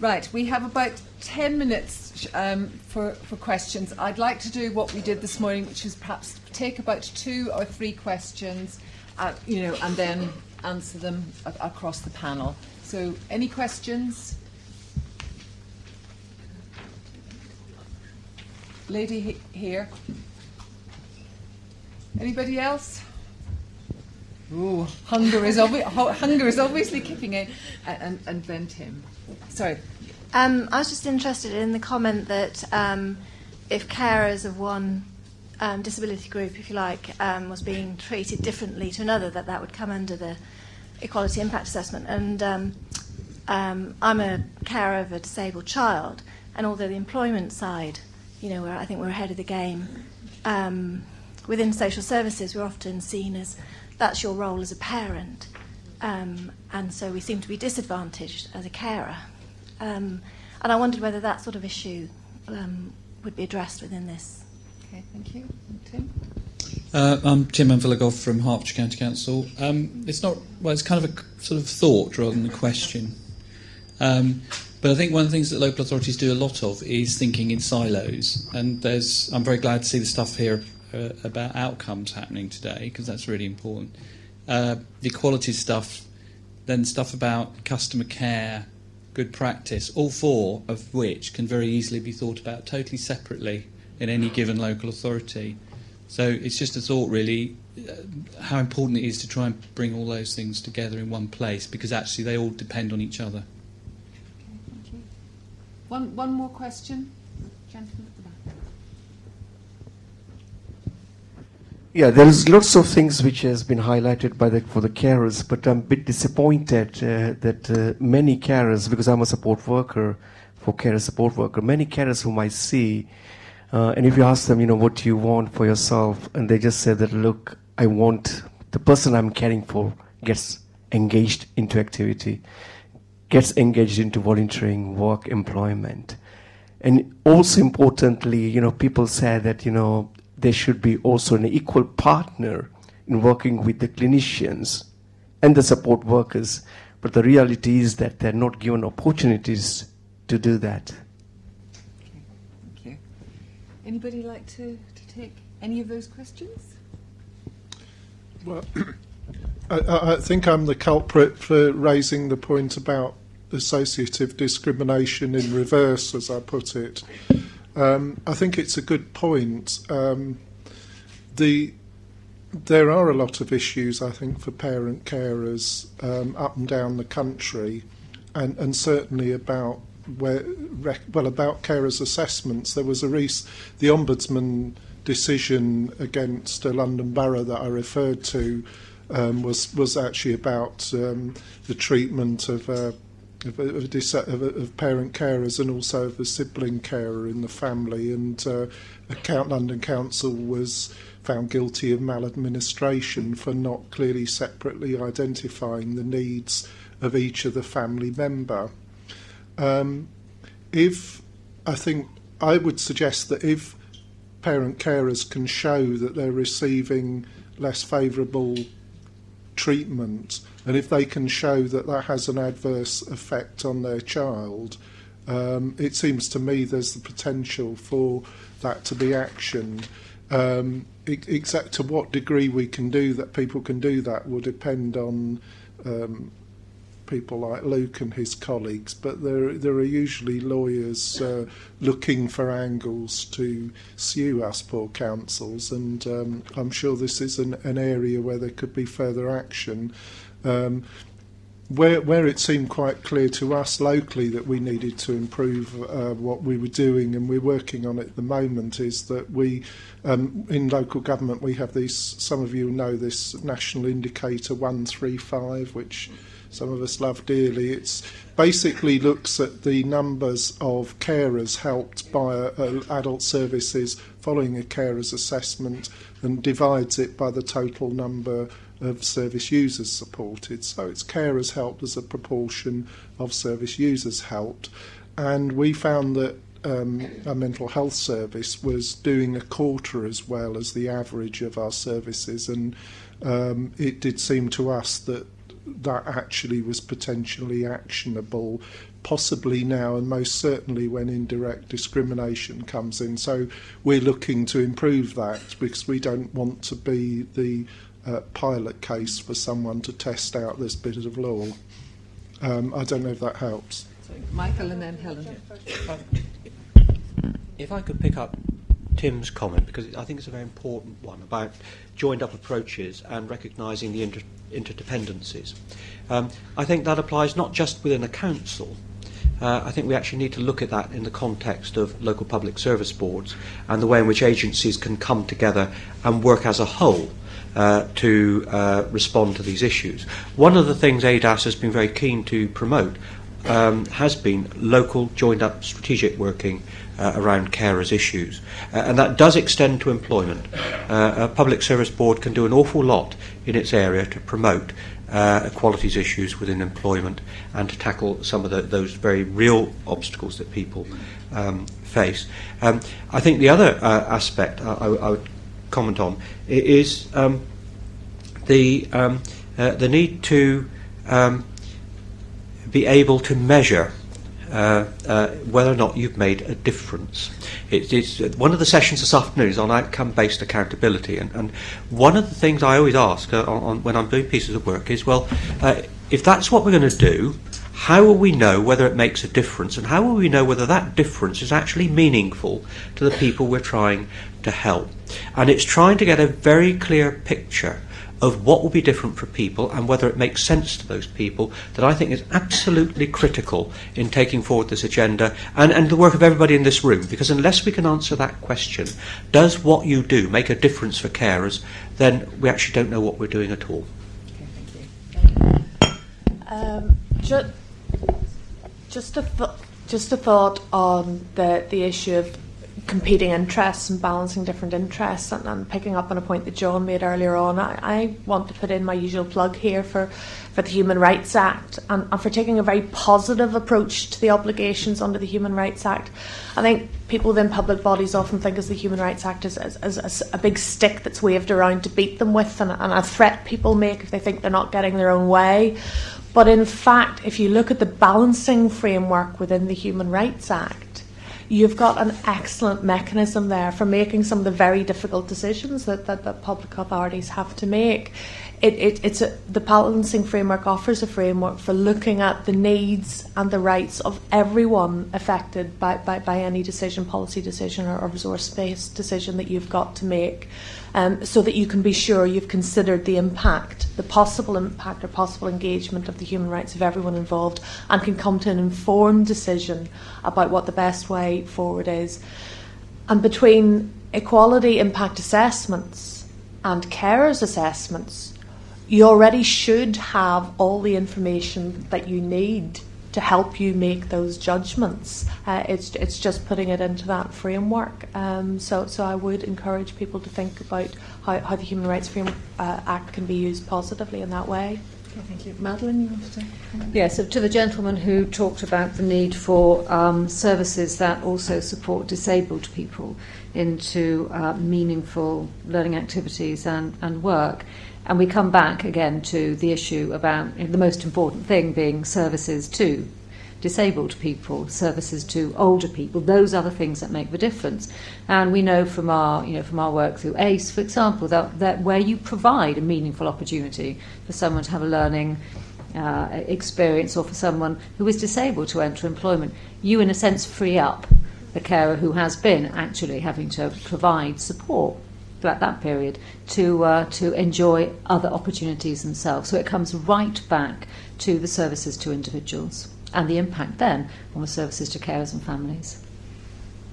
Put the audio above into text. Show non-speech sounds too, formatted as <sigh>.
Right, we have about 10 minutes um, for, for questions. I'd like to do what we did this morning, which is perhaps take about two or three questions, uh, you know, and then answer them a- across the panel. So, any questions? Lady he- here. Anybody else? Ooh, hunger is, obvi- hunger is obviously kicking in. And, and, and then Tim. Sorry. Um, I was just interested in the comment that um, if carers of one um, disability group, if you like, um, was being treated differently to another, that that would come under the equality impact assessment. And um, um, I'm a carer of a disabled child, and although the employment side, you know, I think we're ahead of the game, within social services, we're often seen as that's your role as a parent. And so we seem to be disadvantaged as a carer. Um, and I wondered whether that sort of issue um, would be addressed within this. Okay, thank you. And Tim? Uh, I'm Tim Anvilagov from Hertfordshire County Council. Um, it's not well. It's kind of a sort of thought rather than a question. Um, but I think one of the things that local authorities do a lot of is thinking in silos. And there's, I'm very glad to see the stuff here uh, about outcomes happening today because that's really important. Uh, the equality stuff, then stuff about customer care, good practice, all four of which can very easily be thought about totally separately in any given local authority. So it's just a thought, really, uh, how important it is to try and bring all those things together in one place because actually they all depend on each other. You. One, one more question. Gentleman at the back. Yeah, there is lots of things which has been highlighted by the for the carers, but I'm a bit disappointed uh, that uh, many carers, because I'm a support worker for carer support worker, many carers whom I see, uh, and if you ask them, you know, what do you want for yourself, and they just say that, look, I want the person I'm caring for gets engaged into activity, gets engaged into volunteering, work, employment. And also importantly, you know, people say that, you know, there should be also an equal partner in working with the clinicians and the support workers. But the reality is that they're not given opportunities to do that. Thank you. Anybody like to, to take any of those questions? Well, <clears throat> I, I I think I'm the culprit for raising the point about associative discrimination in reverse, as I put it. Um, I think it's a good point. Um, the there are a lot of issues, I think, for parent carers um, up and down the country, and, and certainly about where well about carers' assessments. There was a rec- the ombudsman decision against a London borough that I referred to um, was was actually about um, the treatment of. Of, a of, of parent carers and also of a sibling carer in the family, and uh, Count London Council was found guilty of maladministration for not clearly separately identifying the needs of each of the family member. Um, if I think I would suggest that if parent carers can show that they're receiving less favourable treatment, and if they can show that that has an adverse effect on their child, um, it seems to me there's the potential for that to be actioned. Um, ex- exact to what degree we can do that, people can do that, will depend on um, people like Luke and his colleagues. But there, there are usually lawyers uh, looking for angles to sue us poor councils, and um, I'm sure this is an, an area where there could be further action. Um, where, where it seemed quite clear to us locally that we needed to improve uh, what we were doing, and we're working on it at the moment, is that we, um, in local government, we have these, some of you know this National Indicator 135, which some of us love dearly. It's basically looks at the numbers of carers helped by uh, adult services following a carer's assessment and divides it by the total number of service users supported. So it's carers helped as a proportion of service users helped. And we found that um, our mental health service was doing a quarter as well as the average of our services. And um, it did seem to us that that actually was potentially actionable possibly now and most certainly when indirect discrimination comes in. So we're looking to improve that because we don't want to be the uh, pilot case for someone to test out this bit of law. Um, I don't know if that helps. So Michael and then Helen. If I could pick up Tim's comment, because I think it's a very important one about joined up approaches and recognising the inter- interdependencies. Um, I think that applies not just within a council. Uh, I think we actually need to look at that in the context of local public service boards and the way in which agencies can come together and work as a whole uh, to uh, respond to these issues. One of the things ADAS has been very keen to promote um, has been local joined up strategic working uh, around carers issues. Uh, and that does extend to employment. Uh, a public service board can do an awful lot in its area to promote uh, equalities issues within employment and to tackle some of the, those very real obstacles that people um, face. Um, I think the other uh, aspect I, I would comment on is um, the, um, uh, the need to um, be able to measure uh, uh, whether or not you've made a difference. It, it's one of the sessions this afternoon is on outcome-based accountability, and, and one of the things I always ask uh, on, on, when I'm doing pieces of work is, well, uh, if that's what we're going to do, how will we know whether it makes a difference, and how will we know whether that difference is actually meaningful to the people we're trying to help? And it's trying to get a very clear picture of what will be different for people and whether it makes sense to those people that I think is absolutely critical in taking forward this agenda and, and the work of everybody in this room. Because unless we can answer that question, does what you do make a difference for carers, then we actually don't know what we're doing at all. Um, just, just a th- just a thought on the the issue of competing interests and balancing different interests and, and, picking up on a point that John made earlier on, I, I, want to put in my usual plug here for, for the Human Rights Act and, and, for taking a very positive approach to the obligations under the Human Rights Act. I think people within public bodies often think of the Human Rights Act as, as, as, as, a big stick that's waved around to beat them with and, and a threat people make if they think they're not getting their own way. But in fact, if you look at the balancing framework within the Human Rights Act, you've got an excellent mechanism there for making some of the very difficult decisions that, that, that public authorities have to make. It, it, it's a, the balancing framework offers a framework for looking at the needs and the rights of everyone affected by, by, by any decision, policy decision, or, or resource based decision that you've got to make um, so that you can be sure you've considered the impact, the possible impact or possible engagement of the human rights of everyone involved, and can come to an informed decision about what the best way forward is. And between equality impact assessments and carers assessments, you already should have all the information that you need to help you make those judgments. Uh, it's it's just putting it into that framework. Um, so so I would encourage people to think about how, how the Human Rights Framework uh, Act can be used positively in that way. Okay, thank you, Madeline. You want to say? Yes, so to the gentleman who talked about the need for um, services that also support disabled people into uh, meaningful learning activities and, and work. And we come back again to the issue about the most important thing being services to disabled people, services to older people. Those are the things that make the difference. And we know from our, you know, from our work through ACE, for example, that, that where you provide a meaningful opportunity for someone to have a learning uh, experience or for someone who is disabled to enter employment, you, in a sense, free up the carer who has been actually having to provide support throughout that period to uh, to enjoy other opportunities themselves. So it comes right back to the services to individuals and the impact then on the services to carers and families.